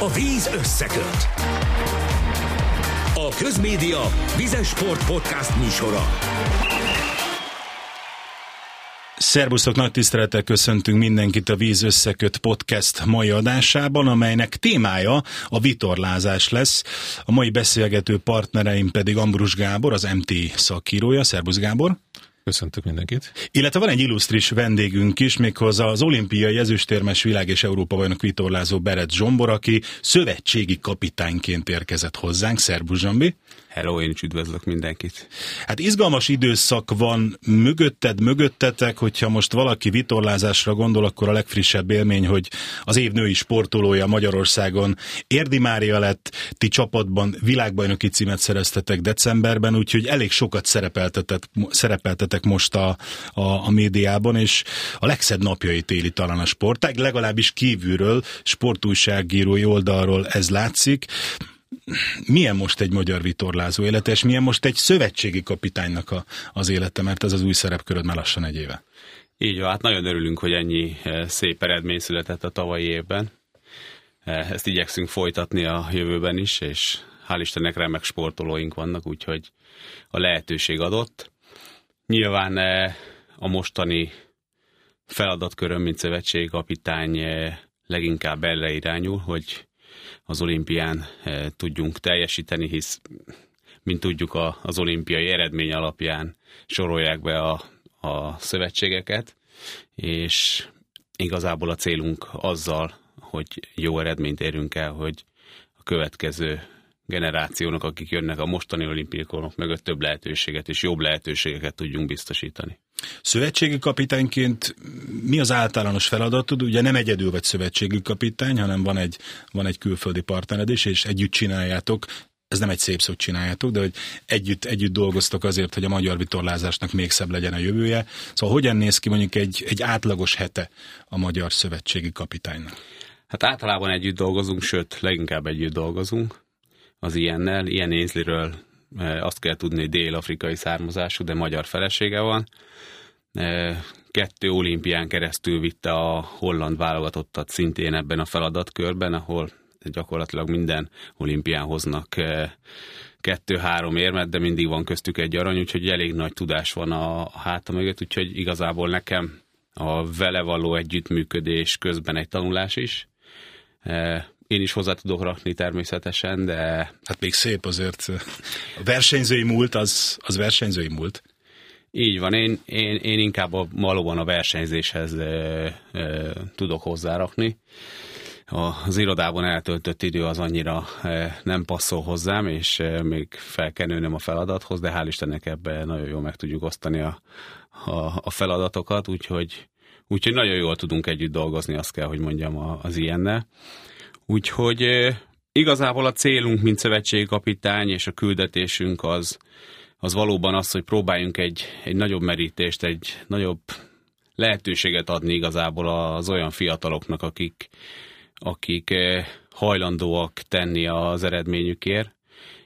A víz összeköt. A Közmédia Vizes Sport Podcast műsora. Szerbuszok, nagy tisztelettel köszöntünk mindenkit a Víz Összeköt podcast mai adásában, amelynek témája a vitorlázás lesz. A mai beszélgető partnereim pedig Ambrus Gábor, az MT szakírója. Szerbusz Gábor! Köszöntök mindenkit. Illetve van egy illusztris vendégünk is, méghozzá az olimpiai ezüstérmes világ és Európa bajnok vitorlázó Beret Zsombor, aki szövetségi kapitányként érkezett hozzánk. Szerbusz Zsombi! Hello, én is üdvözlök mindenkit. Hát izgalmas időszak van mögötted, mögöttetek, hogyha most valaki vitorlázásra gondol, akkor a legfrissebb élmény, hogy az év női sportolója Magyarországon Érdi Mária lett, ti csapatban világbajnoki címet szereztetek decemberben, úgyhogy elég sokat szerepeltetek, szerepeltetek most a, a, a médiában, és a legszebb napjait éli talán a sportág, legalábbis kívülről, sportújságírói oldalról ez látszik milyen most egy magyar vitorlázó élete, és milyen most egy szövetségi kapitánynak a, az élete, mert ez az új szerepköröd már lassan egy éve. Így van, hát nagyon örülünk, hogy ennyi eh, szép eredmény született a tavalyi évben. Eh, ezt igyekszünk folytatni a jövőben is, és hál' Istennek remek sportolóink vannak, úgyhogy a lehetőség adott. Nyilván eh, a mostani feladatköröm, mint szövetségkapitány leginkább erre irányul, hogy az olimpián eh, tudjunk teljesíteni, hisz mint tudjuk az olimpiai eredmény alapján sorolják be a, a szövetségeket, és igazából a célunk azzal, hogy jó eredményt érünk el, hogy a következő generációnak, akik jönnek a mostani olimpiákonok mögött több lehetőséget és jobb lehetőségeket tudjunk biztosítani. Szövetségi kapitányként mi az általános feladatod? Ugye nem egyedül vagy szövetségi kapitány, hanem van egy, van egy külföldi partnered is, és együtt csináljátok ez nem egy szép szó csináljátok, de hogy együtt, együtt dolgoztok azért, hogy a magyar vitorlázásnak még szebb legyen a jövője. Szóval hogyan néz ki mondjuk egy, egy átlagos hete a magyar szövetségi kapitánynak? Hát általában együtt dolgozunk, sőt, leginkább együtt dolgozunk az ilyennel. Ilyen Ézliről azt kell tudni, hogy dél-afrikai származású, de magyar felesége van. Eh, kettő olimpián keresztül vitte a holland válogatottat szintén ebben a feladatkörben, ahol gyakorlatilag minden olimpián hoznak eh, kettő-három érmet, de mindig van köztük egy arany, úgyhogy elég nagy tudás van a háta mögött, úgyhogy igazából nekem a vele való együttműködés közben egy tanulás is. Én is hozzá tudok rakni természetesen, de... Hát még szép azért. A versenyzői múlt, az, az versenyzői múlt. Így van, én, én, én inkább a, valóban a versenyzéshez e, e, tudok hozzárakni. Az irodában eltöltött idő az annyira e, nem passzol hozzám, és e, még fel kell nőnöm a feladathoz, de hál' Istennek ebben nagyon jól meg tudjuk osztani a, a, a feladatokat, úgyhogy, úgyhogy nagyon jól tudunk együtt dolgozni, azt kell, hogy mondjam az ilyennel. Úgyhogy igazából a célunk, mint szövetségkapitány és a küldetésünk az, az valóban az, hogy próbáljunk egy, egy nagyobb merítést, egy nagyobb lehetőséget adni igazából az olyan fiataloknak, akik, akik hajlandóak tenni az eredményükért,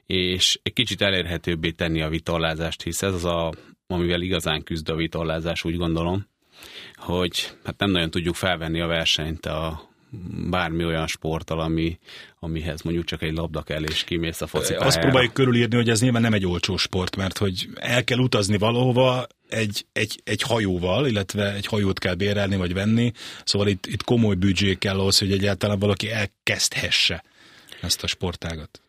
és egy kicsit elérhetőbbé tenni a vitorlázást, hisz ez az, a, amivel igazán küzd a vitorlázás, úgy gondolom, hogy hát nem nagyon tudjuk felvenni a versenyt a, bármi olyan sporttal, ami, amihez mondjuk csak egy labda kell, és kimész a foci Azt próbáljuk körülírni, hogy ez nyilván nem egy olcsó sport, mert hogy el kell utazni valahova egy, egy, egy hajóval, illetve egy hajót kell bérelni vagy venni, szóval itt, itt komoly büdzsé kell ahhoz, hogy egyáltalán valaki elkezdhesse ezt a sportágat.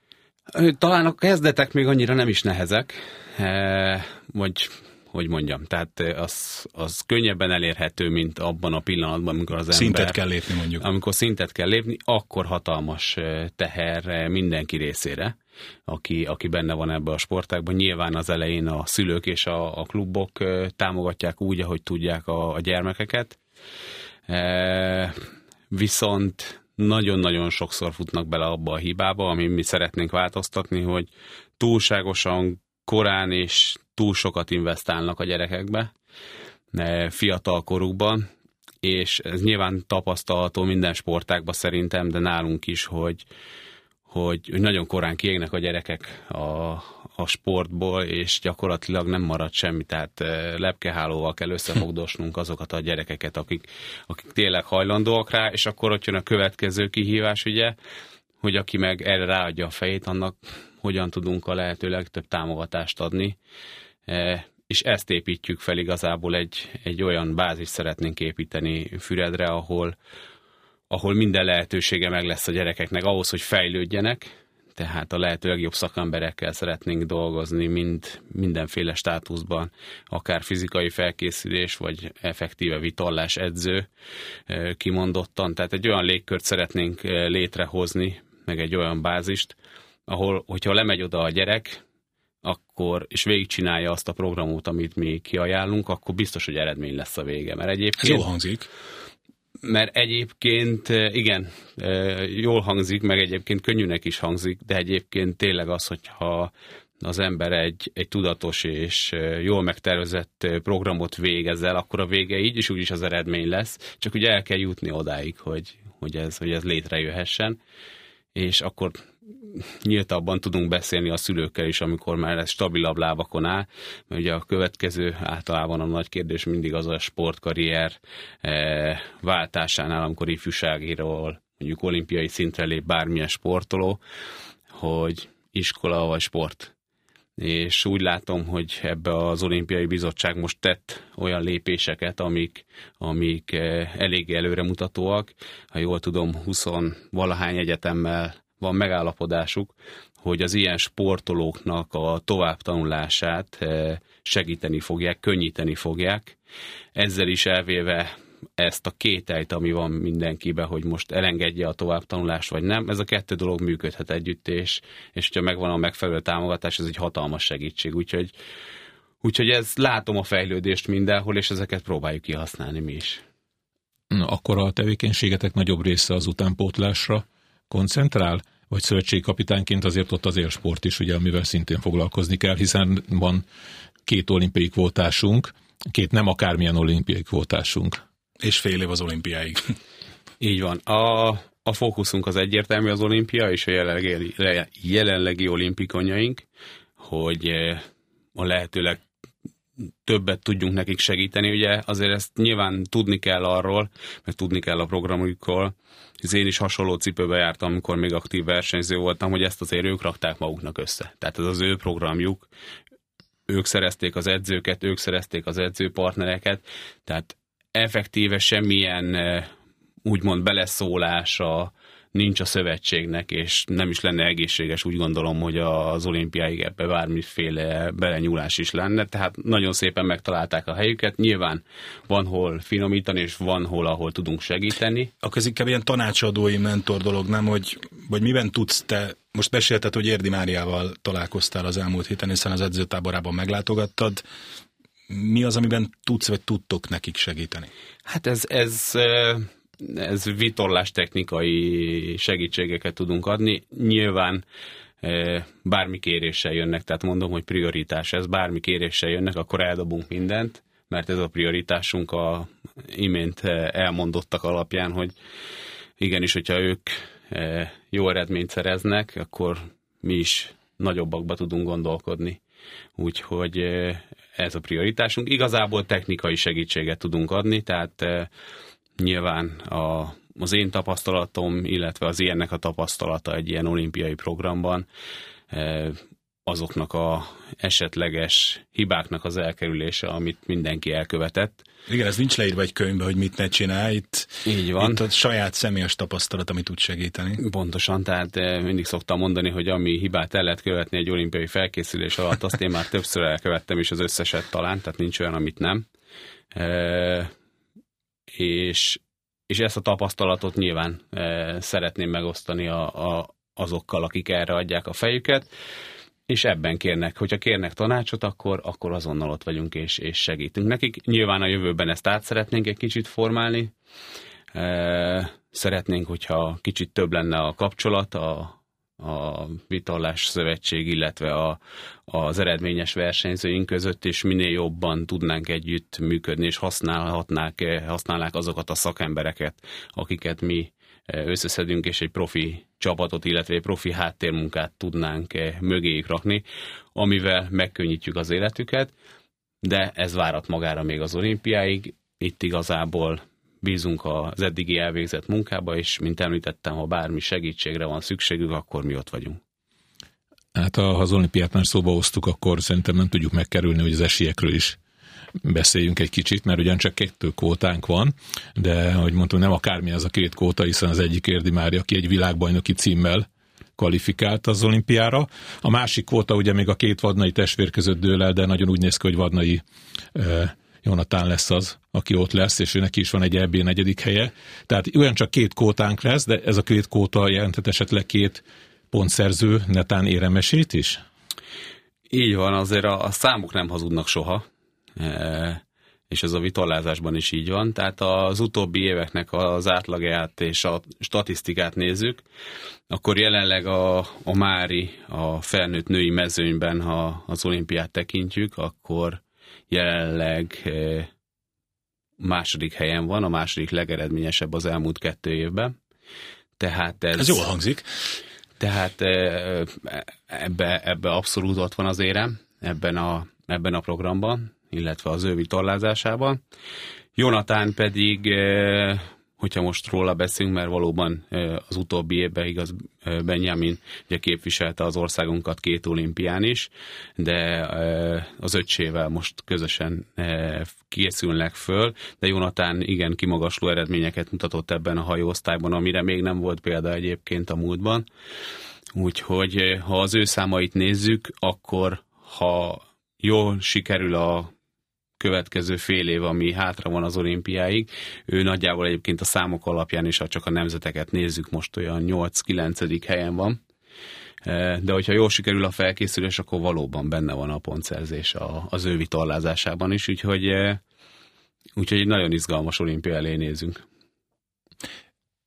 Talán a kezdetek még annyira nem is nehezek, eh, vagy hogy mondjam, tehát az, az könnyebben elérhető, mint abban a pillanatban, amikor az szintet ember... kell lépni mondjuk. Amikor szintet kell lépni, akkor hatalmas teher mindenki részére, aki, aki benne van ebbe a sportágban. Nyilván az elején a szülők és a, a klubok támogatják úgy, ahogy tudják a, a gyermekeket. E, viszont nagyon-nagyon sokszor futnak bele abba a hibába, ami mi szeretnénk változtatni, hogy túlságosan korán és túl sokat investálnak a gyerekekbe, fiatal korukban, és ez nyilván tapasztalható minden sportákban szerintem, de nálunk is, hogy, hogy, nagyon korán kiégnek a gyerekek a, a sportból, és gyakorlatilag nem marad semmi, tehát lepkehálóval kell összefogdosnunk azokat a gyerekeket, akik, akik tényleg hajlandóak rá, és akkor ott jön a következő kihívás, ugye, hogy aki meg erre ráadja a fejét, annak hogyan tudunk a lehető legtöbb támogatást adni, és ezt építjük fel igazából egy, egy olyan bázis szeretnénk építeni Füredre, ahol, ahol minden lehetősége meg lesz a gyerekeknek ahhoz, hogy fejlődjenek, tehát a lehető legjobb szakemberekkel szeretnénk dolgozni, mind mindenféle státuszban, akár fizikai felkészülés, vagy effektíve vitallás edző kimondottan. Tehát egy olyan légkört szeretnénk létrehozni, meg egy olyan bázist, ahol, hogyha lemegy oda a gyerek, akkor, és végigcsinálja azt a programot, amit mi kiajánlunk, akkor biztos, hogy eredmény lesz a vége. Mert egyébként... Ez jó hangzik. Mert egyébként igen, jól hangzik, meg egyébként könnyűnek is hangzik, de egyébként tényleg az, hogyha az ember egy, egy tudatos és jól megtervezett programot végezzel, akkor a vége így is úgyis az eredmény lesz, csak ugye el kell jutni odáig, hogy, hogy, ez, hogy ez létrejöhessen, és akkor nyíltabban tudunk beszélni a szülőkkel is, amikor már ez stabilabb lábakon áll, mert ugye a következő általában a nagy kérdés mindig az a sportkarrier eh, váltásánál, amikor ifjúságiról mondjuk olimpiai szintre lép bármilyen sportoló, hogy iskola vagy sport. És úgy látom, hogy ebbe az olimpiai bizottság most tett olyan lépéseket, amik, amik eh, elég előremutatóak. Ha jól tudom, 20 valahány egyetemmel van megállapodásuk, hogy az ilyen sportolóknak a továbbtanulását eh, segíteni fogják, könnyíteni fogják. Ezzel is elvéve ezt a kételyt, ami van mindenkibe, hogy most elengedje a továbbtanulást, vagy nem, ez a kettő dolog működhet együtt, és, és hogyha megvan a megfelelő támogatás, ez egy hatalmas segítség. Úgyhogy, úgyhogy ez látom a fejlődést mindenhol, és ezeket próbáljuk kihasználni mi is. Na, akkor a tevékenységetek nagyobb része az utánpótlásra koncentrál? Vagy szövetségkapitányként azért ott az élsport is, ugye, amivel szintén foglalkozni kell, hiszen van két olimpiai kvótásunk, két nem akármilyen olimpiai kvótásunk. És fél év az olimpiáig. Így van. A, a fókuszunk az egyértelmű az olimpia és a jelenlegi, jelenlegi olimpikonyaink, hogy eh, a lehetőleg többet tudjunk nekik segíteni. Ugye azért ezt nyilván tudni kell arról, meg tudni kell a programjukról, hisz én is hasonló cipőbe jártam, amikor még aktív versenyző voltam, hogy ezt azért ők rakták maguknak össze. Tehát ez az ő programjuk, ők szerezték az edzőket, ők szerezték az edzőpartnereket, tehát effektíve semmilyen eh, úgymond beleszólása nincs a szövetségnek, és nem is lenne egészséges, úgy gondolom, hogy az olimpiáig ebbe bármiféle belenyúlás is lenne, tehát nagyon szépen megtalálták a helyüket, nyilván van hol finomítani, és van hol, ahol tudunk segíteni. Akkor ez inkább ilyen tanácsadói mentor dolog, nem, hogy vagy miben tudsz te most mesélted, hogy Érdi Máriával találkoztál az elmúlt héten, hiszen az edzőtáborában meglátogattad. Mi az, amiben tudsz, vagy tudtok nekik segíteni? Hát ez, ez ez vitorlás technikai segítségeket tudunk adni. Nyilván e, bármi kéréssel jönnek, tehát mondom, hogy prioritás ez, bármi kéréssel jönnek, akkor eldobunk mindent, mert ez a prioritásunk a imént e, elmondottak alapján, hogy igenis, hogyha ők e, jó eredményt szereznek, akkor mi is nagyobbakba tudunk gondolkodni. Úgyhogy ez a prioritásunk. Igazából technikai segítséget tudunk adni, tehát nyilván a, az én tapasztalatom, illetve az ilyennek a tapasztalata egy ilyen olimpiai programban e, azoknak a esetleges hibáknak az elkerülése, amit mindenki elkövetett. Igen, ez nincs leírva egy könyvbe, hogy mit ne csinálj. Itt, Így van. Itt a saját személyes tapasztalat, amit tud segíteni. Pontosan, tehát e, mindig szoktam mondani, hogy ami hibát el lehet követni egy olimpiai felkészülés alatt, azt én már többször elkövettem, és az összeset talán, tehát nincs olyan, amit nem. És, és ezt a tapasztalatot nyilván e, szeretném megosztani a, a, azokkal, akik erre adják a fejüket, és ebben kérnek, hogyha kérnek tanácsot, akkor, akkor azonnal ott vagyunk és, és segítünk nekik. Nyilván a jövőben ezt át szeretnénk egy kicsit formálni, e, szeretnénk, hogyha kicsit több lenne a kapcsolat a, a Vitallás Szövetség, illetve a, az eredményes versenyzőink között, és minél jobban tudnánk együtt működni, és használhatnák, használnák azokat a szakembereket, akiket mi eh, összeszedünk, és egy profi csapatot, illetve egy profi háttérmunkát tudnánk eh, mögéjük rakni, amivel megkönnyítjük az életüket, de ez várat magára még az olimpiáig. Itt igazából bízunk az eddigi elvégzett munkába, és mint említettem, ha bármi segítségre van szükségük, akkor mi ott vagyunk. Hát ha az olimpiát már szóba hoztuk, akkor szerintem nem tudjuk megkerülni, hogy az esélyekről is beszéljünk egy kicsit, mert ugyancsak kettő kvótánk van, de ahogy mondtam, nem akármi az a két kvóta, hiszen az egyik Érdi Mária, aki egy világbajnoki címmel kvalifikált az olimpiára. A másik kvóta ugye még a két vadnai testvér között dől el, de nagyon úgy néz ki, hogy vadnai e, Jonatán lesz az, aki ott lesz, és neki is van egy EB negyedik helye. Tehát olyan csak két kótánk lesz, de ez a két kóta jelentett esetleg két pontszerző netán éremesét is? Így van, azért a, a számok nem hazudnak soha, e, és ez a vitorlázásban is így van. Tehát az utóbbi éveknek az átlagját és a statisztikát nézzük, akkor jelenleg a, a Mári, a felnőtt női mezőnyben, ha az olimpiát tekintjük, akkor jelenleg e, második helyen van, a második legeredményesebb az elmúlt kettő évben. Tehát ez, ez jól hangzik. Tehát ebbe, ebbe abszolút ott van az érem, ebben a, ebben a programban, illetve az ő vitorlázásában. Jonatán pedig hogyha most róla beszélünk, mert valóban az utóbbi évben igaz Benjamin ugye képviselte az országunkat két olimpián is, de az öccsével most közösen készülnek föl, de Jonatán igen kimagasló eredményeket mutatott ebben a hajóosztályban, amire még nem volt példa egyébként a múltban. Úgyhogy ha az ő számait nézzük, akkor ha jól sikerül a következő fél év, ami hátra van az olimpiáig. Ő nagyjából egyébként a számok alapján is, ha csak a nemzeteket nézzük, most olyan 8-9. helyen van. E, de hogyha jól sikerül a felkészülés, akkor valóban benne van a pontszerzés az ő vitorlázásában is, úgyhogy, e, úgyhogy egy nagyon izgalmas olimpia elé nézünk.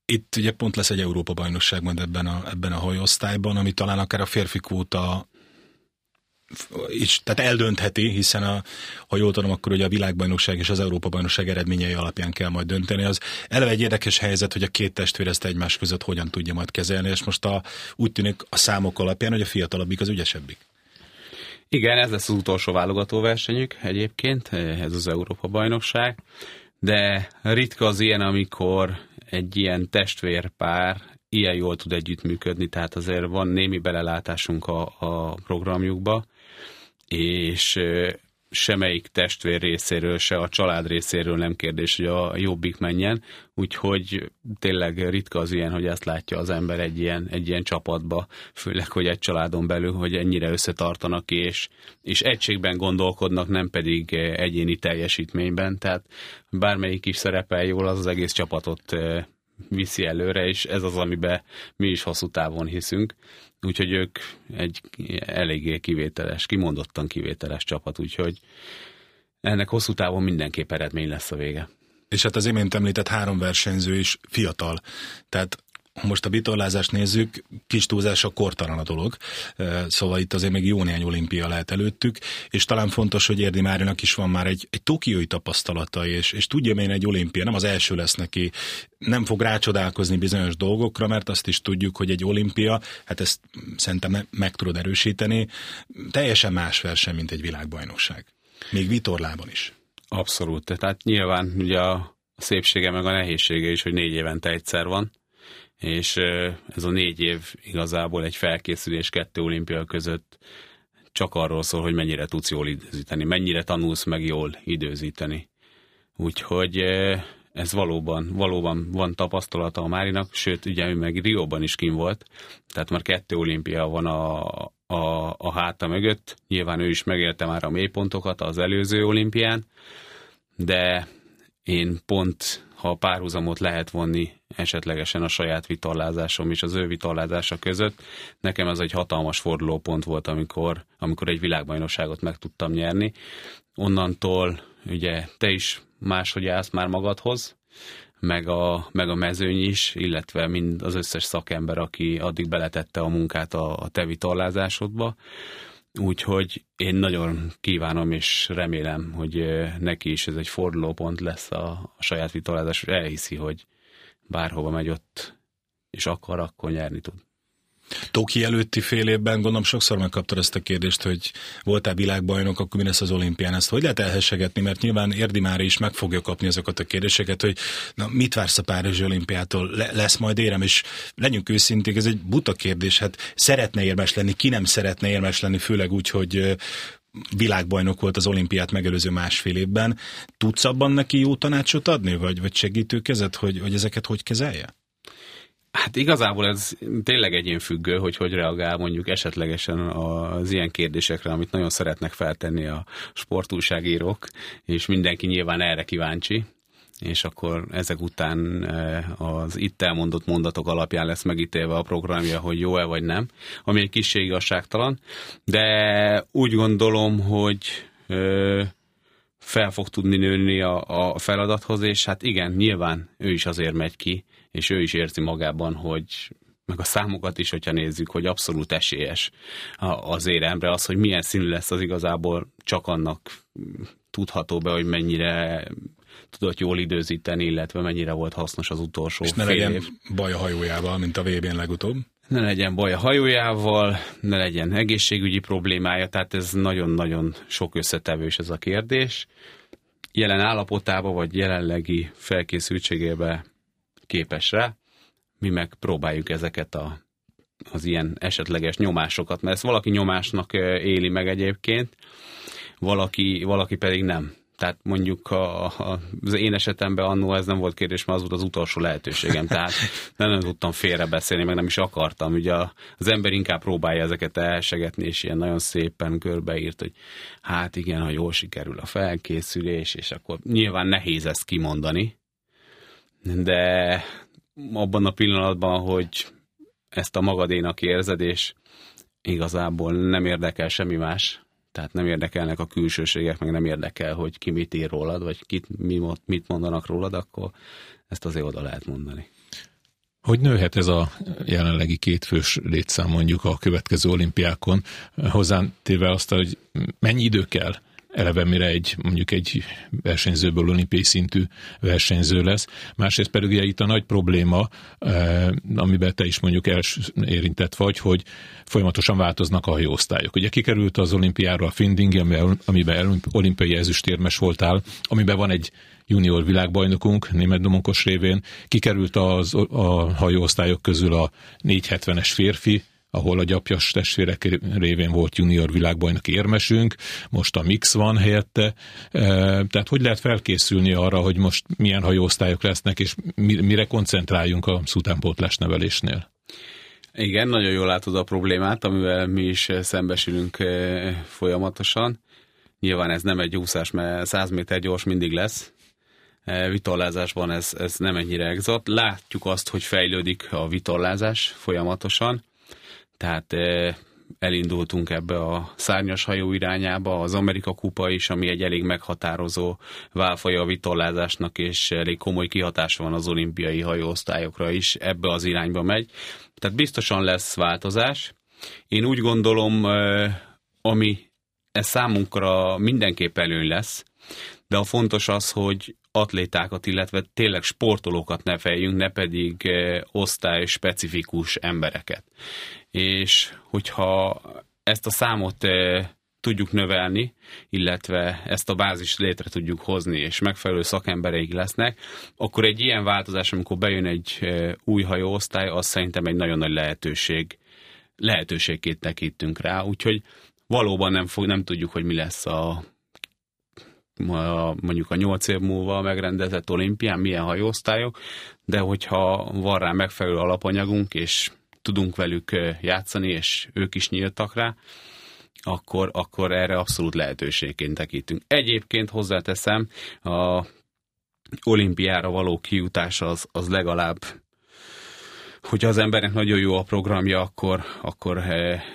Itt ugye pont lesz egy Európa-bajnokság majd ebben a, ebben a hajóosztályban, ami talán akár a férfi kvóta is, tehát eldöntheti, hiszen a, ha jól tudom, akkor ugye a világbajnokság és az Európa-bajnokság eredményei alapján kell majd dönteni. Az eleve egy érdekes helyzet, hogy a két testvér ezt egymás között hogyan tudja majd kezelni, és most a, úgy tűnik a számok alapján, hogy a fiatalabbik az ügyesebbik. Igen, ez lesz az utolsó válogatóversenyük egyébként, ez az Európa-bajnokság, de ritka az ilyen, amikor egy ilyen testvérpár ilyen jól tud együttműködni, tehát azért van némi belelátásunk a, a programjukba, és semmelyik testvér részéről, se a család részéről nem kérdés, hogy a jobbik menjen, úgyhogy tényleg ritka az ilyen, hogy ezt látja az ember egy ilyen, egy ilyen csapatba, főleg, hogy egy családon belül, hogy ennyire összetartanak és, és egységben gondolkodnak, nem pedig egyéni teljesítményben, tehát bármelyik is szerepel jól, az az egész csapatot viszi előre, és ez az, amiben mi is hosszú távon hiszünk. Úgyhogy ők egy eléggé kivételes, kimondottan kivételes csapat, úgyhogy ennek hosszú távon mindenképp eredmény lesz a vége. És hát az imént említett három versenyző is fiatal. Tehát most a vitorlázást nézzük, kis túlzásra kortalan a dolog, szóval itt azért még jó néhány olimpia lehet előttük, és talán fontos, hogy Érdi Márinak is van már egy, egy tokiói tapasztalata, és, és tudja, hogy egy olimpia, nem az első lesz neki, nem fog rácsodálkozni bizonyos dolgokra, mert azt is tudjuk, hogy egy olimpia, hát ezt szerintem meg tudod erősíteni, teljesen más verseny, mint egy világbajnokság. Még vitorlában is. Abszolút, tehát nyilván ugye a szépsége meg a nehézsége is, hogy négy évente egyszer van, és ez a négy év igazából egy felkészülés kettő olimpia között csak arról szól, hogy mennyire tudsz jól időzíteni, mennyire tanulsz meg jól időzíteni. Úgyhogy ez valóban, valóban van tapasztalata a Márinak, sőt, ugye ő meg Rióban is kim volt, tehát már kettő olimpia van a, a, a háta mögött. Nyilván ő is megélte már a mélypontokat az előző olimpián, de én pont, ha a párhuzamot lehet vonni esetlegesen a saját vitorlázásom és az ő vitorlázása között. Nekem ez egy hatalmas fordulópont volt, amikor, amikor egy világbajnokságot meg tudtam nyerni. Onnantól ugye te is máshogy állsz már magadhoz, meg a, meg a mezőny is, illetve mind az összes szakember, aki addig beletette a munkát a, a te vitorlázásodba. Úgyhogy én nagyon kívánom és remélem, hogy neki is ez egy fordulópont lesz a, a saját vitorlázás, elhiszi, hogy bárhova megy ott, és akar, akkor nyerni tud. Toki előtti fél évben gondolom sokszor megkaptad ezt a kérdést, hogy voltál világbajnok, akkor mi lesz az olimpián. Ezt hogy lehet elhessegetni, mert nyilván Érdi már is meg fogja kapni azokat a kérdéseket, hogy na, mit vársz a Párizsi olimpiától, Le- lesz majd érem, és legyünk őszinték, ez egy buta kérdés, hát szeretne érmes lenni, ki nem szeretne érmes lenni, főleg úgy, hogy világbajnok volt az olimpiát megelőző másfél évben. Tudsz abban neki jó tanácsot adni, vagy, vagy segítőkezet, hogy, hogy ezeket hogy kezelje? Hát igazából ez tényleg egyénfüggő, hogy hogy reagál mondjuk esetlegesen az ilyen kérdésekre, amit nagyon szeretnek feltenni a sportúságírók, és mindenki nyilván erre kíváncsi. És akkor ezek után eh, az itt elmondott mondatok alapján lesz megítélve a programja, hogy jó-e vagy nem, ami egy kis igazságtalan, de úgy gondolom, hogy eh, fel fog tudni nőni a, a feladathoz, és hát igen, nyilván ő is azért megy ki, és ő is érzi magában, hogy meg a számokat is, hogyha nézzük, hogy abszolút esélyes az éremre. Az, hogy milyen színű lesz az igazából, csak annak tudható be, hogy mennyire tudott jól időzíteni, illetve mennyire volt hasznos az utolsó És ne legyen év. baj a hajójával, mint a VB-n legutóbb. Ne legyen baj a hajójával, ne legyen egészségügyi problémája, tehát ez nagyon-nagyon sok összetevős ez a kérdés. Jelen állapotában, vagy jelenlegi felkészültségébe képes rá, mi meg próbáljuk ezeket a, az ilyen esetleges nyomásokat, mert ezt valaki nyomásnak éli meg egyébként, valaki, valaki pedig nem. Tehát mondjuk a, a, az én esetemben annó ez nem volt kérdés, mert az volt az utolsó lehetőségem. Tehát nem tudtam félrebeszélni, meg nem is akartam. Ugye az ember inkább próbálja ezeket elsegetni, és ilyen nagyon szépen körbeírt, hogy hát igen, ha jól sikerül a felkészülés, és akkor nyilván nehéz ezt kimondani, de abban a pillanatban, hogy ezt a magadénak érzed, és igazából nem érdekel semmi más, tehát nem érdekelnek a külsőségek, meg nem érdekel, hogy ki mit ír rólad, vagy kit, mi, mit mondanak rólad, akkor ezt azért oda lehet mondani. Hogy nőhet ez a jelenlegi kétfős létszám mondjuk a következő olimpiákon, hozzátéve azt, hogy mennyi idő kell eleve mire egy mondjuk egy versenyzőből olimpiai szintű versenyző lesz. Másrészt pedig ugye itt a nagy probléma, eh, amiben te is mondjuk els érintett vagy, hogy folyamatosan változnak a hajóosztályok. Ugye kikerült az olimpiára a Finding, amiben olimpiai ezüstérmes voltál, amiben van egy junior világbajnokunk, német domonkos révén, kikerült az, a hajóosztályok közül a 470-es férfi ahol a gyapjas testvérek révén volt junior világbajnoki érmesünk, most a mix van helyette. E, tehát hogy lehet felkészülni arra, hogy most milyen hajóosztályok lesznek, és mire koncentráljunk a szutánpótlás nevelésnél? Igen, nagyon jól látod a problémát, amivel mi is szembesülünk e, folyamatosan. Nyilván ez nem egy úszás, mert 100 méter gyors mindig lesz, e, vitorlázásban ez, ez nem ennyire exot. Látjuk azt, hogy fejlődik a vitorlázás folyamatosan. Tehát elindultunk ebbe a szárnyas hajó irányába, az Amerika kupa is, ami egy elég meghatározó válfaja a vitorlázásnak, és elég komoly kihatása van az olimpiai hajóosztályokra is, ebbe az irányba megy. Tehát biztosan lesz változás. Én úgy gondolom, ami ez számunkra mindenképp előny lesz, de a fontos az, hogy atlétákat, illetve tényleg sportolókat ne fejjünk, ne pedig osztály specifikus embereket és hogyha ezt a számot tudjuk növelni, illetve ezt a bázis létre tudjuk hozni, és megfelelő szakembereik lesznek, akkor egy ilyen változás, amikor bejön egy új hajóosztály, az szerintem egy nagyon nagy lehetőség, lehetőségként tekintünk rá, úgyhogy valóban nem, fog, nem tudjuk, hogy mi lesz a, a mondjuk a nyolc év múlva megrendezett olimpián, milyen hajóosztályok, de hogyha van rá megfelelő alapanyagunk, és tudunk velük játszani, és ők is nyíltak rá, akkor, akkor erre abszolút lehetőségként tekintünk. Egyébként hozzáteszem, a olimpiára való kijutás az, az legalább hogyha az embernek nagyon jó a programja, akkor, akkor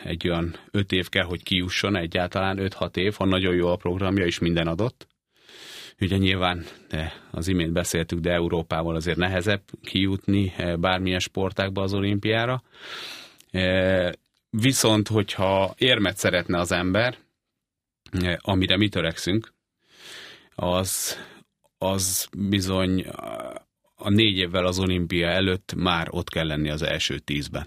egy olyan öt év kell, hogy kijusson, egyáltalán 5-6 év, ha nagyon jó a programja, és minden adott. Ugye nyilván, az imént beszéltük, de Európával azért nehezebb kijutni eh, bármilyen sportákba az olimpiára. Eh, viszont, hogyha érmet szeretne az ember, eh, amire mi törekszünk, az, az bizony a négy évvel az olimpia előtt már ott kell lenni az első tízben.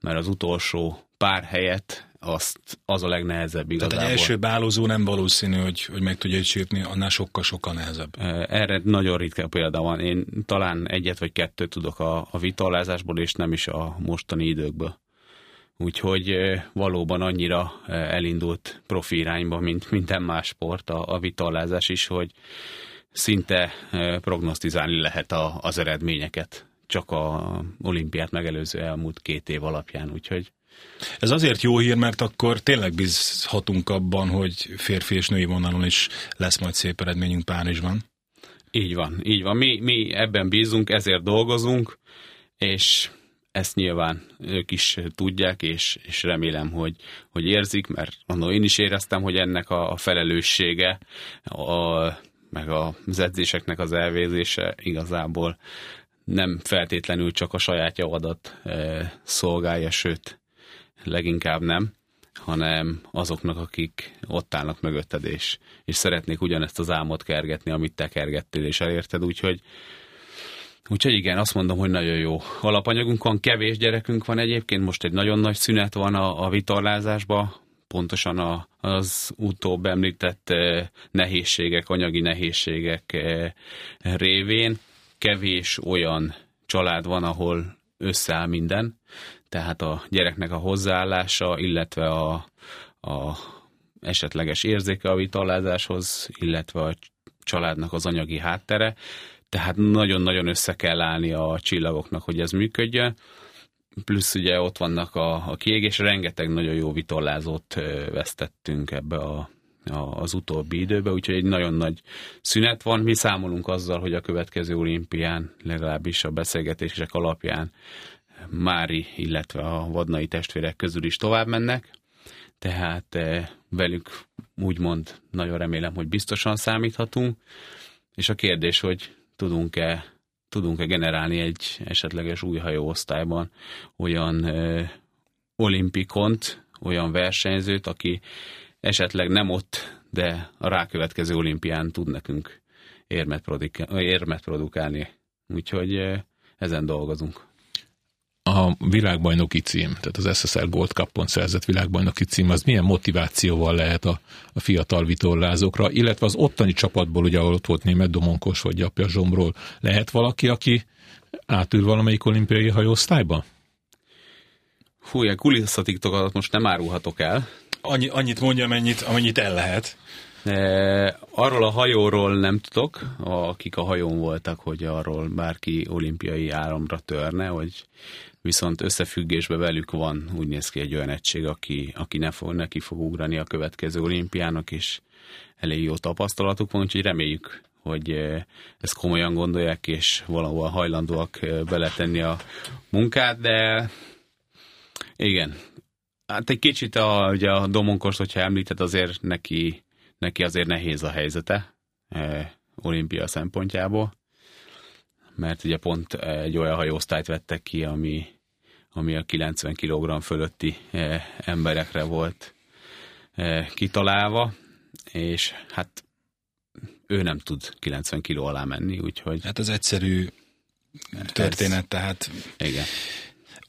mert az utolsó pár helyet azt, az a legnehezebb igazából. Tehát egy első bálózó nem valószínű, hogy, hogy meg tudja csípni, annál sokkal-sokkal nehezebb. Erre nagyon ritka példa van. Én talán egyet vagy kettőt tudok a, a vitorlázásból, és nem is a mostani időkből. Úgyhogy valóban annyira elindult profi irányba, mint minden más sport, a, a vitorlázás is, hogy szinte prognosztizálni lehet a, az eredményeket csak a olimpiát megelőző elmúlt két év alapján, úgyhogy ez azért jó hír, mert akkor tényleg bízhatunk abban, hogy férfi és női vonalon is lesz majd szép eredményünk Párizsban. Így van, így van. Mi, mi ebben bízunk, ezért dolgozunk, és ezt nyilván ők is tudják, és, és remélem, hogy, hogy érzik, mert annól én is éreztem, hogy ennek a, a felelőssége, a, meg az edzéseknek az elvézése igazából nem feltétlenül csak a saját javadat e, szolgálja, sőt, leginkább nem, hanem azoknak, akik ott állnak mögötted, és, és szeretnék ugyanezt az álmot kergetni, amit te kergettél és elérted, úgyhogy Úgyhogy igen, azt mondom, hogy nagyon jó alapanyagunk van, kevés gyerekünk van egyébként, most egy nagyon nagy szünet van a, a vitorlázásba, pontosan a, az utóbb említett eh, nehézségek, anyagi nehézségek eh, révén. Kevés olyan család van, ahol összeáll minden, tehát a gyereknek a hozzáállása, illetve a, a esetleges érzéke a vitalázáshoz, illetve a családnak az anyagi háttere, tehát nagyon-nagyon össze kell állni a csillagoknak, hogy ez működjön. Plusz ugye ott vannak a, a kiégés, rengeteg nagyon jó vitorlázót vesztettünk ebbe a, az utóbbi időbe, úgyhogy egy nagyon nagy szünet van. Mi számolunk azzal, hogy a következő olimpián legalábbis a beszélgetések alapján Mári, illetve a vadnai testvérek közül is tovább mennek, tehát eh, velük úgymond nagyon remélem, hogy biztosan számíthatunk, és a kérdés, hogy tudunk-e tudunk-e generálni egy esetleges új hajóosztályban olyan ö, olimpikont, olyan versenyzőt, aki esetleg nem ott, de a rákövetkező olimpián tud nekünk érmet, érmet produkálni. Úgyhogy ö, ezen dolgozunk a világbajnoki cím, tehát az SSL Gold Cup-on szerzett világbajnoki cím, az milyen motivációval lehet a, a fiatal vitorlázókra, illetve az ottani csapatból, ugye ahol ott volt német Domonkos vagy apja Zsomról, lehet valaki, aki átül valamelyik olimpiai hajóosztályba? Fú, ilyen kulisszatitokat most nem árulhatok el. Annyi, annyit mondja, amennyit, amennyit el lehet. E, arról a hajóról nem tudok, akik a hajón voltak, hogy arról bárki olimpiai áramra törne, hogy viszont összefüggésben velük van, úgy néz ki egy olyan egység, aki, aki ne fog, neki fog ugrani a következő olimpiának, és elég jó tapasztalatuk van, úgyhogy reméljük, hogy e, ezt komolyan gondolják, és valahol hajlandóak e, beletenni a munkát, de igen, hát egy kicsit a, ugye a Domonkost, hogyha említett, azért neki neki azért nehéz a helyzete e, olimpia szempontjából, mert ugye pont egy olyan hajóosztályt vettek ki, ami, ami a 90 kg fölötti e, emberekre volt e, kitalálva, és hát ő nem tud 90 kg alá menni, úgyhogy... Hát ez egyszerű történet, ez, tehát... Igen.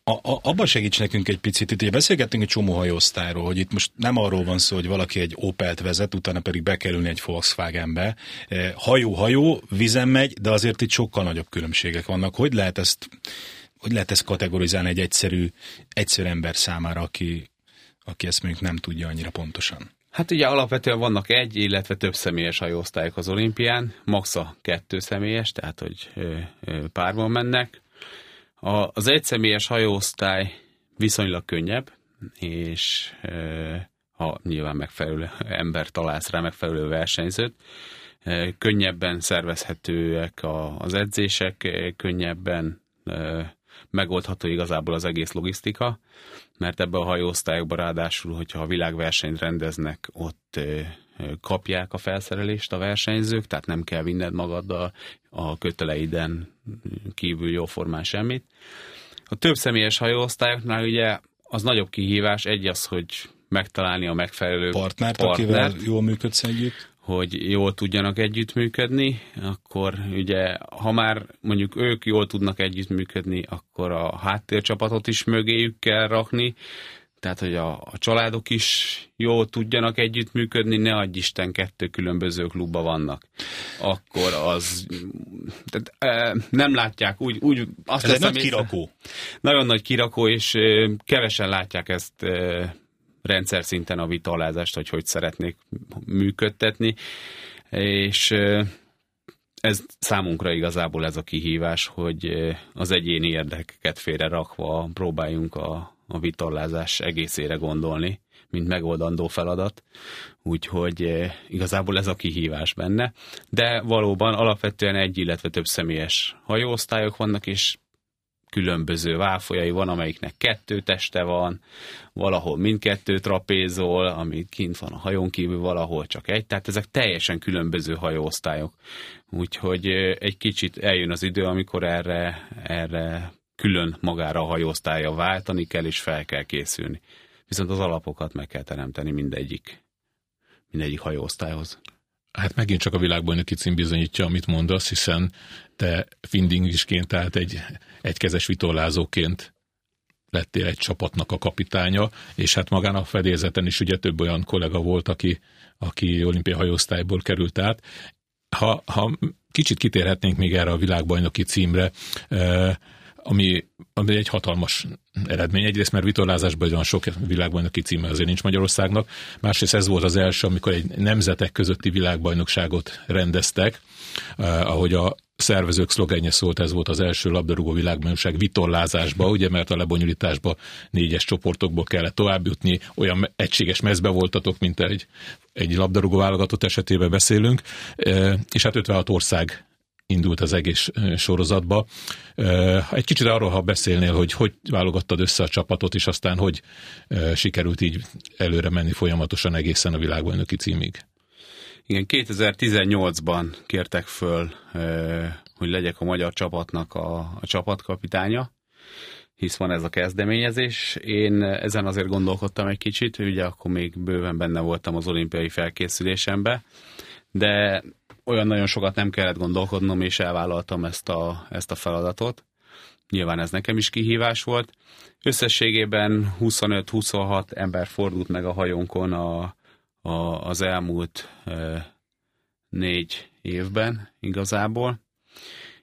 A, a, abban segíts nekünk egy picit, itt ugye beszélgettünk egy csomó hajóosztályról, hogy itt most nem arról van szó, hogy valaki egy Opelt vezet, utána pedig bekerülni egy Volkswagenbe. E, vizen megy, de azért itt sokkal nagyobb különbségek vannak. Hogy lehet ezt, hogy lehet ezt kategorizálni egy egyszerű, egyszerű ember számára, aki, aki ezt mondjuk nem tudja annyira pontosan? Hát ugye alapvetően vannak egy, illetve több személyes hajóosztályok az olimpián, maxa kettő személyes, tehát hogy párban mennek. A, az egyszemélyes hajóosztály viszonylag könnyebb, és ha nyilván megfelelő ember találsz rá megfelelő versenyzőt, könnyebben szervezhetőek az edzések, könnyebben megoldható igazából az egész logisztika, mert ebbe a hajóosztályokban ráadásul, hogyha a világversenyt rendeznek, ott kapják a felszerelést a versenyzők, tehát nem kell vinned magaddal a köteleiden kívül jóformán semmit. A több személyes hajóosztályoknál ugye az nagyobb kihívás, egy az, hogy megtalálni a megfelelő partnert, partnert akivel jól működsz együtt. hogy jól tudjanak együttműködni, akkor ugye, ha már mondjuk ők jól tudnak együttműködni, akkor a háttércsapatot is mögéjük kell rakni, tehát, hogy a, a családok is jól tudjanak együttműködni, ne adj Isten kettő különböző klubba vannak. Akkor az tehát, e, nem látják úgy, úgy azt Ez egy nagy kirakó. Nagyon nagy kirakó, és e, kevesen látják ezt e, rendszer szinten a vitalázást, hogy hogy szeretnék működtetni, és e, ez számunkra igazából ez a kihívás, hogy az egyéni érdekeket félre rakva próbáljunk a, a vitorlázás egészére gondolni, mint megoldandó feladat, úgyhogy eh, igazából ez a kihívás benne. De valóban alapvetően egy, illetve több személyes hajóosztályok vannak, és különböző válfolyai van, amelyiknek kettő teste van, valahol mindkettő trapézol, ami kint van a hajón kívül, valahol csak egy, tehát ezek teljesen különböző hajóosztályok. Úgyhogy eh, egy kicsit eljön az idő, amikor erre, erre külön magára a hajóosztálya váltani kell, és fel kell készülni. Viszont az alapokat meg kell teremteni mindegyik, mindegyik hajóosztályhoz. Hát megint csak a világbajnoki cím bizonyítja, amit mondasz, hiszen te findingisként, tehát egy egykezes vitorlázóként lettél egy csapatnak a kapitánya, és hát magán a fedélzeten is ugye több olyan kollega volt, aki, aki olimpiai hajóosztályból került át. Ha, ha kicsit kitérhetnénk még erre a világbajnoki címre, eh, ami, ami egy hatalmas eredmény. Egyrészt, mert vitorlázásban olyan sok világbajnoki címe azért nincs Magyarországnak. Másrészt ez volt az első, amikor egy nemzetek közötti világbajnokságot rendeztek, eh, ahogy a szervezők szlogenje szólt, ez volt az első labdarúgó világbajnokság vitorlázásba, ugye, mert a lebonyolításba négyes csoportokból kellett továbbjutni, olyan egységes mezbe voltatok, mint egy, egy labdarúgó válogatott esetében beszélünk, eh, és hát 56 ország indult az egész sorozatba. Egy kicsit arról, ha beszélnél, hogy hogy válogattad össze a csapatot, és aztán hogy sikerült így előre menni folyamatosan egészen a világbajnoki címig. Igen, 2018-ban kértek föl, hogy legyek a magyar csapatnak a, a csapatkapitánya, hisz van ez a kezdeményezés. Én ezen azért gondolkodtam egy kicsit, ugye akkor még bőven benne voltam az olimpiai felkészülésembe, de olyan nagyon sokat nem kellett gondolkodnom, és elvállaltam ezt a, ezt a feladatot. Nyilván ez nekem is kihívás volt. Összességében 25-26 ember fordult meg a hajónkon a, a, az elmúlt e, négy évben igazából.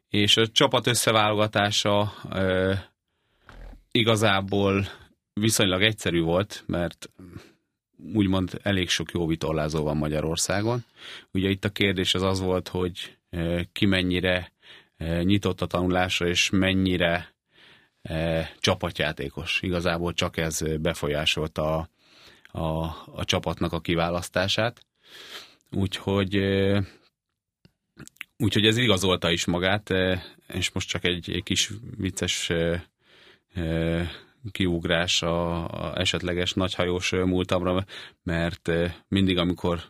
És a csapat összeválogatása e, igazából viszonylag egyszerű volt, mert úgymond elég sok jó vitorlázó van Magyarországon. Ugye itt a kérdés az az volt, hogy e, ki mennyire e, nyitott a tanulásra, és mennyire e, csapatjátékos. Igazából csak ez befolyásolta a, a, a csapatnak a kiválasztását. Úgyhogy úgyhogy ez igazolta is magát, és most csak egy, egy kis vicces kiugrás a, a esetleges nagyhajós múltamra, mert mindig, amikor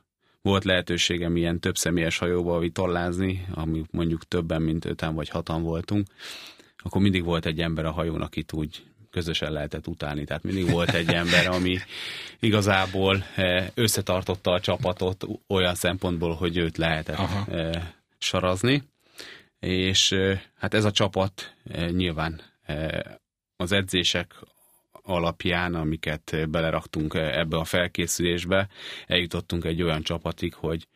volt lehetőségem ilyen több személyes hajóba vitorlázni, ami mondjuk többen, mint öten vagy hatan voltunk, akkor mindig volt egy ember a hajón, akit úgy közösen lehetett utálni. Tehát mindig volt egy ember, ami igazából összetartotta a csapatot olyan szempontból, hogy őt lehetett Aha. sarazni. És hát ez a csapat nyilván az edzések alapján, amiket beleraktunk ebbe a felkészülésbe, eljutottunk egy olyan csapatig, hogy,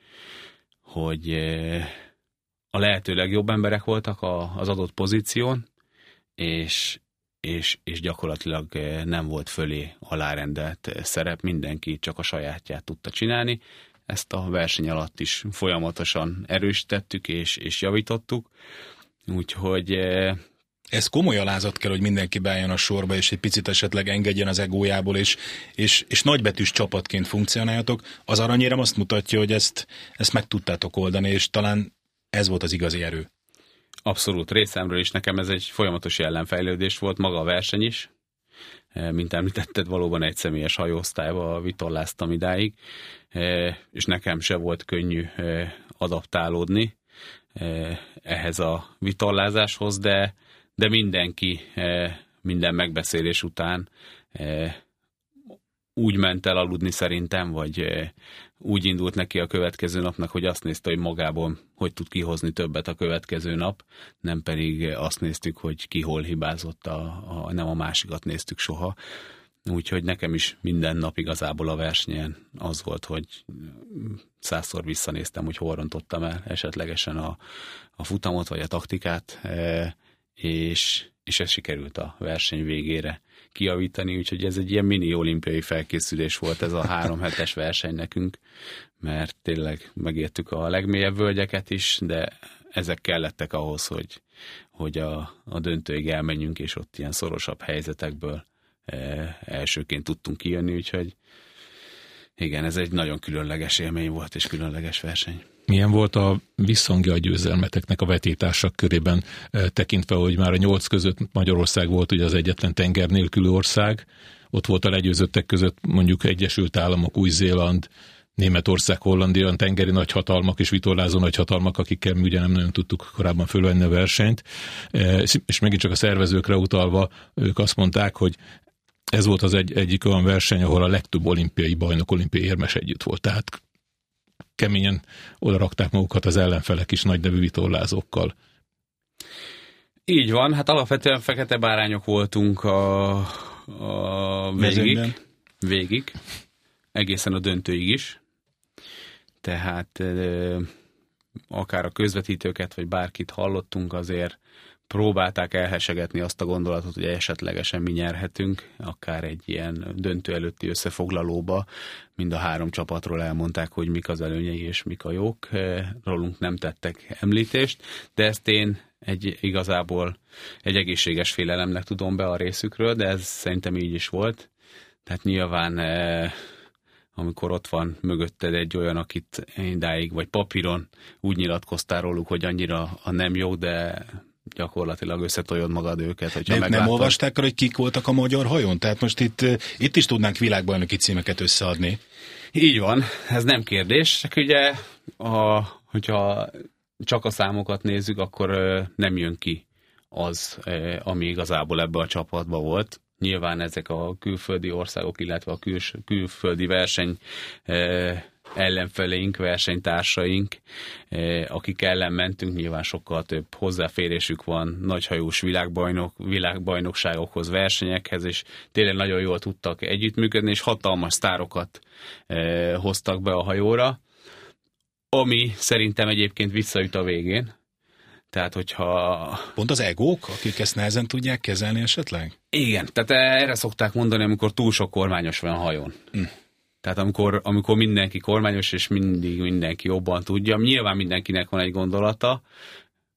hogy eh, a lehető legjobb emberek voltak az adott pozíción, és, és, és gyakorlatilag eh, nem volt fölé alárendelt szerep, mindenki csak a sajátját tudta csinálni. Ezt a verseny alatt is folyamatosan erősítettük és, és javítottuk, úgyhogy eh, ez komoly alázat kell, hogy mindenki beálljon a sorba, és egy picit esetleg engedjen az egójából, és, és, és nagybetűs csapatként funkcionáljatok. Az aranyérem azt mutatja, hogy ezt, ezt meg tudtátok oldani, és talán ez volt az igazi erő. Abszolút, részemről is nekem ez egy folyamatos jellemfejlődés volt, maga a verseny is. E, mint említetted, valóban egy személyes hajóosztályba vitorláztam idáig, e, és nekem se volt könnyű e, adaptálódni ehhez a vitorlázáshoz, de de mindenki eh, minden megbeszélés után eh, úgy ment el aludni szerintem, vagy úgy indult neki a következő napnak, hogy azt nézte, hogy magából hogy tud kihozni többet a következő nap, nem pedig azt néztük, hogy ki hol hibázott, a, a, nem a másikat néztük soha. Úgyhogy nekem is minden nap igazából a versenyen az volt, hogy százszor visszanéztem, hogy hol rontottam el esetlegesen a, a futamot vagy a taktikát, e, és, és ez sikerült a verseny végére kiavítani, úgyhogy ez egy ilyen mini olimpiai felkészülés volt ez a három hetes verseny nekünk, mert tényleg megértük a legmélyebb völgyeket is, de ezek kellettek ahhoz, hogy, hogy a, a döntőig elmenjünk, és ott ilyen szorosabb helyzetekből e, elsőként tudtunk kijönni, úgyhogy igen, ez egy nagyon különleges élmény volt, és különleges verseny. Milyen volt a visszhangja a győzelmeteknek a vetétársak körében, e, tekintve, hogy már a nyolc között Magyarország volt ugye az egyetlen tenger nélküli ország, ott volt a legyőzöttek között mondjuk Egyesült Államok, Új-Zéland, Németország, Hollandia, tengeri nagyhatalmak és vitorlázó nagyhatalmak, akikkel mi ugye nem nagyon tudtuk korábban fölvenni a versenyt. E, és megint csak a szervezőkre utalva, ők azt mondták, hogy ez volt az egy, egyik olyan verseny, ahol a legtöbb olimpiai bajnok, olimpiai érmes együtt volt. Tehát keményen oda rakták magukat az ellenfelek is nagy nevű vitorlázókkal. Így van, hát alapvetően fekete bárányok voltunk a, a végig, végig, egészen a döntőig is. Tehát akár a közvetítőket, vagy bárkit hallottunk, azért próbálták elhesegetni azt a gondolatot, hogy esetlegesen mi nyerhetünk, akár egy ilyen döntő előtti összefoglalóba, mind a három csapatról elmondták, hogy mik az előnyei és mik a jók, eh, rólunk nem tettek említést, de ezt én egy igazából egy egészséges félelemnek tudom be a részükről, de ez szerintem így is volt. Tehát nyilván eh, amikor ott van mögötted egy olyan, akit idáig, vagy papíron úgy nyilatkoztál róluk, hogy annyira a nem jó, de gyakorlatilag összetoljod magad őket. Hogyha nem, nem olvasták el, hogy kik voltak a magyar hajón? Tehát most itt, eh, itt is tudnánk világbajnoki címeket összeadni. Így van, ez nem kérdés, csak ugye, a, hogyha csak a számokat nézzük, akkor nem jön ki az, ami igazából ebbe a csapatba volt. Nyilván ezek a külföldi országok, illetve a küls, külföldi verseny ellenfeleink, versenytársaink, eh, akik ellen mentünk, nyilván sokkal több hozzáférésük van nagyhajós világbajnok, világbajnokságokhoz, versenyekhez, és tényleg nagyon jól tudtak együttműködni, és hatalmas sztárokat eh, hoztak be a hajóra, ami szerintem egyébként visszaüt a végén. Tehát, hogyha... Pont az egók, akik ezt nehezen tudják kezelni esetleg? Igen, tehát erre szokták mondani, amikor túl sok kormányos van a hajón. Mm. Tehát amikor, amikor mindenki kormányos, és mindig mindenki jobban tudja, nyilván mindenkinek van egy gondolata,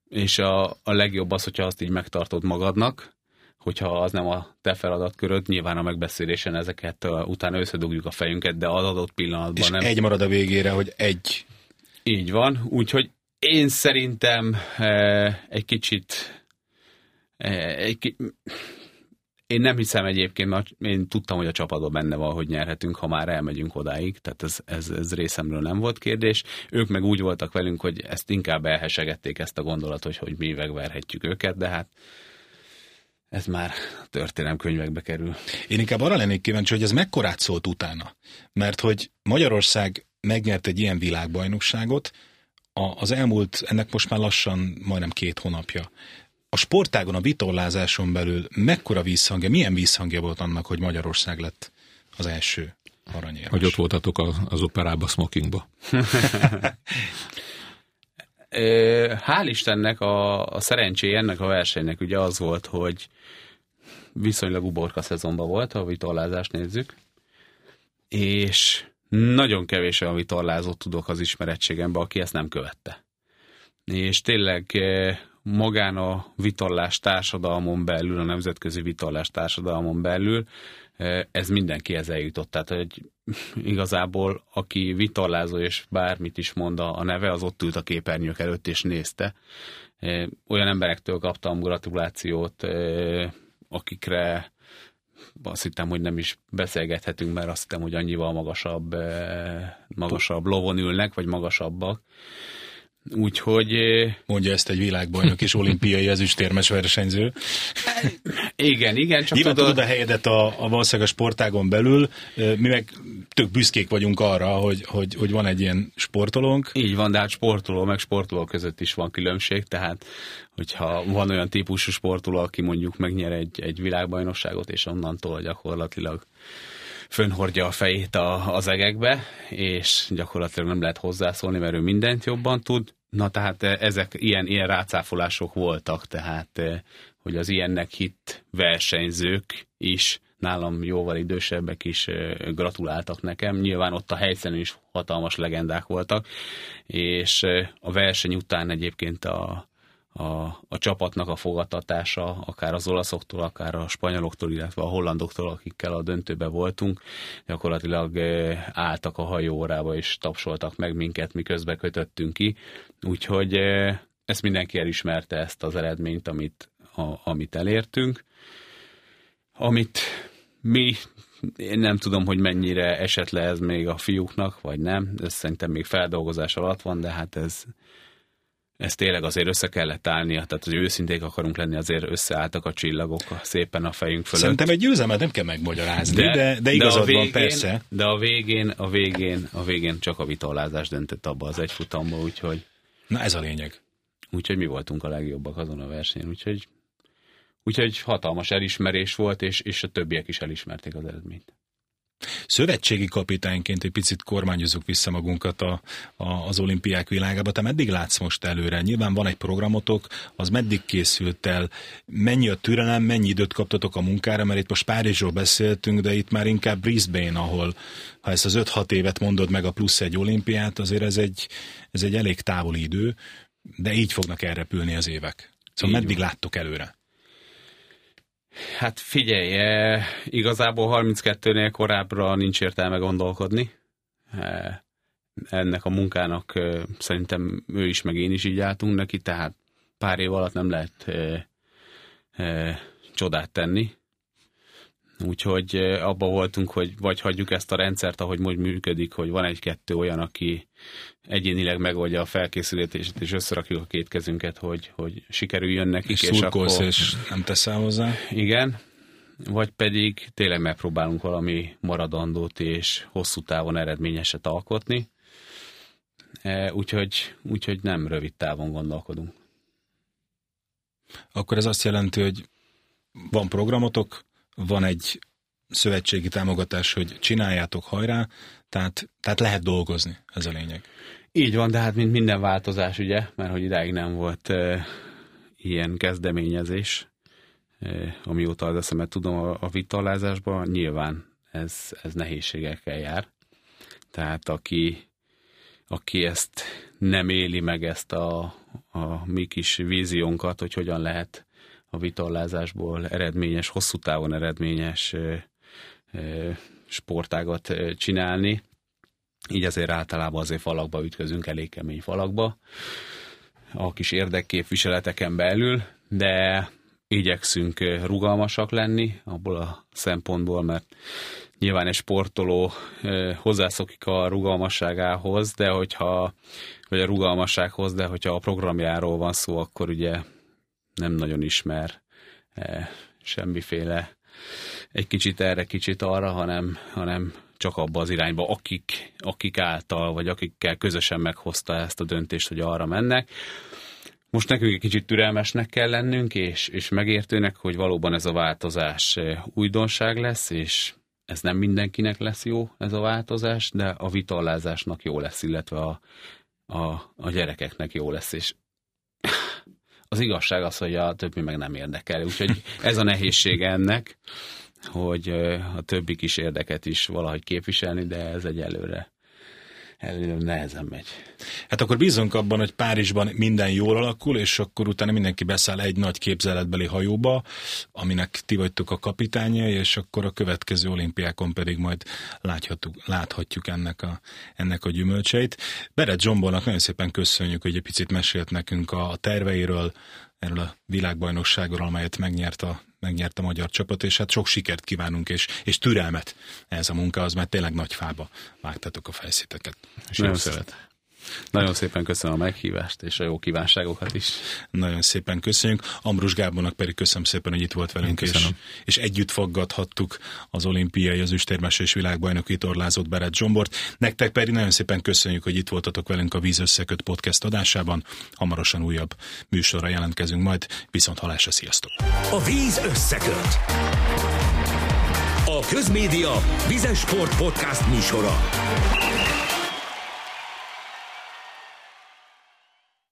és a, a legjobb az, hogyha azt így megtartod magadnak, hogyha az nem a te feladatköröd, nyilván a megbeszélésen ezeket uh, utána összedugjuk a fejünket, de az adott pillanatban és nem. egy marad a végére, hogy egy. Így van, úgyhogy én szerintem eh, egy kicsit eh, egy, én nem hiszem egyébként, mert én tudtam, hogy a csapatban benne van, hogy nyerhetünk, ha már elmegyünk odáig, tehát ez, ez, ez részemről nem volt kérdés. Ők meg úgy voltak velünk, hogy ezt inkább elhesegették ezt a gondolatot, hogy, hogy mi megverhetjük őket, de hát ez már történelemkönyvekbe kerül. Én inkább arra lennék kíváncsi, hogy ez mekkorát szólt utána. Mert hogy Magyarország megnyert egy ilyen világbajnokságot, az elmúlt, ennek most már lassan majdnem két hónapja a sportágon, a vitorlázáson belül mekkora vízhangja, milyen vízhangja volt annak, hogy Magyarország lett az első aranyérmes? Hogy ott voltatok az operába, smokingba. Hál' Istennek a, a szerencsé ennek a versenynek ugye az volt, hogy viszonylag uborka szezonban volt, ha a vitorlázást nézzük, és nagyon kevés olyan vitorlázót tudok az ismerettségemben, aki ezt nem követte. És tényleg magán a vitorlás társadalmon belül, a nemzetközi vitorlás társadalmon belül eh, ez mindenkihez eljutott. Tehát, hogy igazából aki vitorlázó és bármit is mond a neve, az ott ült a képernyők előtt és nézte. Eh, olyan emberektől kaptam gratulációt, eh, akikre azt hittem, hogy nem is beszélgethetünk, mert azt hittem, hogy annyival magasabb, magasabb lovon ülnek, vagy magasabbak Úgyhogy... Mondja ezt egy világbajnok és olimpiai ezüstérmes versenyző. Igen, igen. Csak Nyilván tudod a helyedet a, a valószínűleg a sportágon belül, mi meg tök büszkék vagyunk arra, hogy, hogy, hogy van egy ilyen sportolónk. Így van, de hát sportoló meg sportoló között is van különbség, tehát hogyha van olyan típusú sportoló, aki mondjuk megnyer egy, egy világbajnokságot, és onnantól gyakorlatilag fönhordja a fejét a, az egekbe, és gyakorlatilag nem lehet hozzászólni, mert ő mindent jobban tud. Na tehát ezek ilyen, ilyen rácáfolások voltak, tehát hogy az ilyennek hit versenyzők is nálam jóval idősebbek is gratuláltak nekem. Nyilván ott a helyszínen is hatalmas legendák voltak, és a verseny után egyébként a, a, a csapatnak a fogadtatása, akár az olaszoktól, akár a spanyoloktól, illetve a hollandoktól, akikkel a döntőbe voltunk, gyakorlatilag álltak a hajóórába és tapsoltak meg minket, miközben kötöttünk ki. Úgyhogy ezt mindenki elismerte ezt az eredményt, amit, a, amit elértünk. Amit mi, én nem tudom, hogy mennyire esett le ez még a fiúknak, vagy nem, ez szerintem még feldolgozás alatt van, de hát ez, ez tényleg azért össze kellett állnia, tehát hogy őszinték akarunk lenni, azért összeálltak a csillagok szépen a fejünk fölött. Szerintem egy győzelmet nem kell megmagyarázni, de, de, de igazad de végén, van, persze. De a végén, a végén, a végén csak a vitorlázás döntött abba az egyfutamba, úgyhogy... Na ez a lényeg. Úgyhogy mi voltunk a legjobbak azon a versenyen, úgyhogy Úgyhogy hatalmas elismerés volt, és, és a többiek is elismerték az eredményt. Szövetségi kapitányként egy picit kormányozzuk vissza magunkat a, a, az olimpiák világába. Te meddig látsz most előre? Nyilván van egy programotok, az meddig készült el? Mennyi a türelem, mennyi időt kaptatok a munkára? Mert itt most Párizsról beszéltünk, de itt már inkább Brisbane, ahol ha ezt az 5-6 évet mondod meg a plusz egy olimpiát, azért ez egy, ez egy elég távoli idő, de így fognak elrepülni az évek. Szóval így meddig van. láttok előre? Hát figyelj, eh, igazából 32-nél korábbra nincs értelme gondolkodni. Eh, ennek a munkának eh, szerintem ő is, meg én is így álltunk neki, tehát pár év alatt nem lehet eh, eh, csodát tenni. Úgyhogy eh, abba voltunk, hogy vagy hagyjuk ezt a rendszert, ahogy most működik, hogy van egy-kettő olyan, aki egyénileg megoldja a felkészülését, és összerakjuk a két kezünket, hogy, hogy sikerüljön nekik. És, és akkor... és nem teszel hozzá. Igen, vagy pedig tényleg megpróbálunk valami maradandót és hosszú távon eredményeset alkotni. E, úgyhogy, úgyhogy nem rövid távon gondolkodunk. Akkor ez azt jelenti, hogy van programotok, van egy szövetségi támogatás, hogy csináljátok hajrá, tehát, tehát lehet dolgozni, ez a lényeg. Így van, de hát mint minden változás, ugye, mert hogy idáig nem volt e, ilyen kezdeményezés, e, amióta az eszemet tudom a, a vitalázásban, nyilván ez, ez nehézségekkel jár. Tehát aki, aki ezt nem éli meg ezt a, a mi kis víziónkat, hogy hogyan lehet a vitorlázásból eredményes, hosszú távon eredményes sportágat csinálni. Így azért általában azért falakba ütközünk, elég kemény falakba, a kis érdekképviseleteken belül, de igyekszünk rugalmasak lenni abból a szempontból, mert nyilván egy sportoló hozzászokik a rugalmasságához, de hogyha, vagy a rugalmassághoz, de hogyha a programjáról van szó, akkor ugye nem nagyon ismer eh, semmiféle egy kicsit erre, kicsit arra, hanem, hanem csak abba az irányba, akik, akik által, vagy akikkel közösen meghozta ezt a döntést, hogy arra mennek. Most nekünk egy kicsit türelmesnek kell lennünk, és, és megértőnek, hogy valóban ez a változás eh, újdonság lesz, és ez nem mindenkinek lesz jó, ez a változás, de a vitallázásnak jó lesz, illetve a, a, a gyerekeknek jó lesz, és az igazság az, hogy a többi meg nem érdekel. Úgyhogy ez a nehézsége ennek, hogy a többi kis érdeket is valahogy képviselni, de ez egyelőre előre nehezen megy. Hát akkor bízunk abban, hogy Párizsban minden jól alakul, és akkor utána mindenki beszáll egy nagy képzeletbeli hajóba, aminek ti vagytok a kapitánya, és akkor a következő olimpiákon pedig majd láthatjuk, láthatjuk ennek a, ennek a gyümölcseit. Beret Zsombornak nagyon szépen köszönjük, hogy egy picit mesélt nekünk a terveiről, erről a világbajnokságról, amelyet megnyert a, megnyert a magyar csapat, és hát sok sikert kívánunk, és, és türelmet ez a munkához, mert tényleg nagy fába vágtatok a fejszíteket. És jó szeret. Nagyon szépen köszönöm a meghívást és a jó kívánságokat is. Nagyon szépen köszönjük. Ambrus Gábornak pedig köszönöm szépen, hogy itt volt velünk, és, és együtt faggathattuk az olimpiai, az üstérmes és világbajnoki torlázott Beret Zsombort. Nektek pedig nagyon szépen köszönjük, hogy itt voltatok velünk a Víz Összeköt podcast adásában. Hamarosan újabb műsorra jelentkezünk majd. Viszont halásra, sziasztok! A víz összeköt. A Közmédia Vizes Sport Podcast műsora.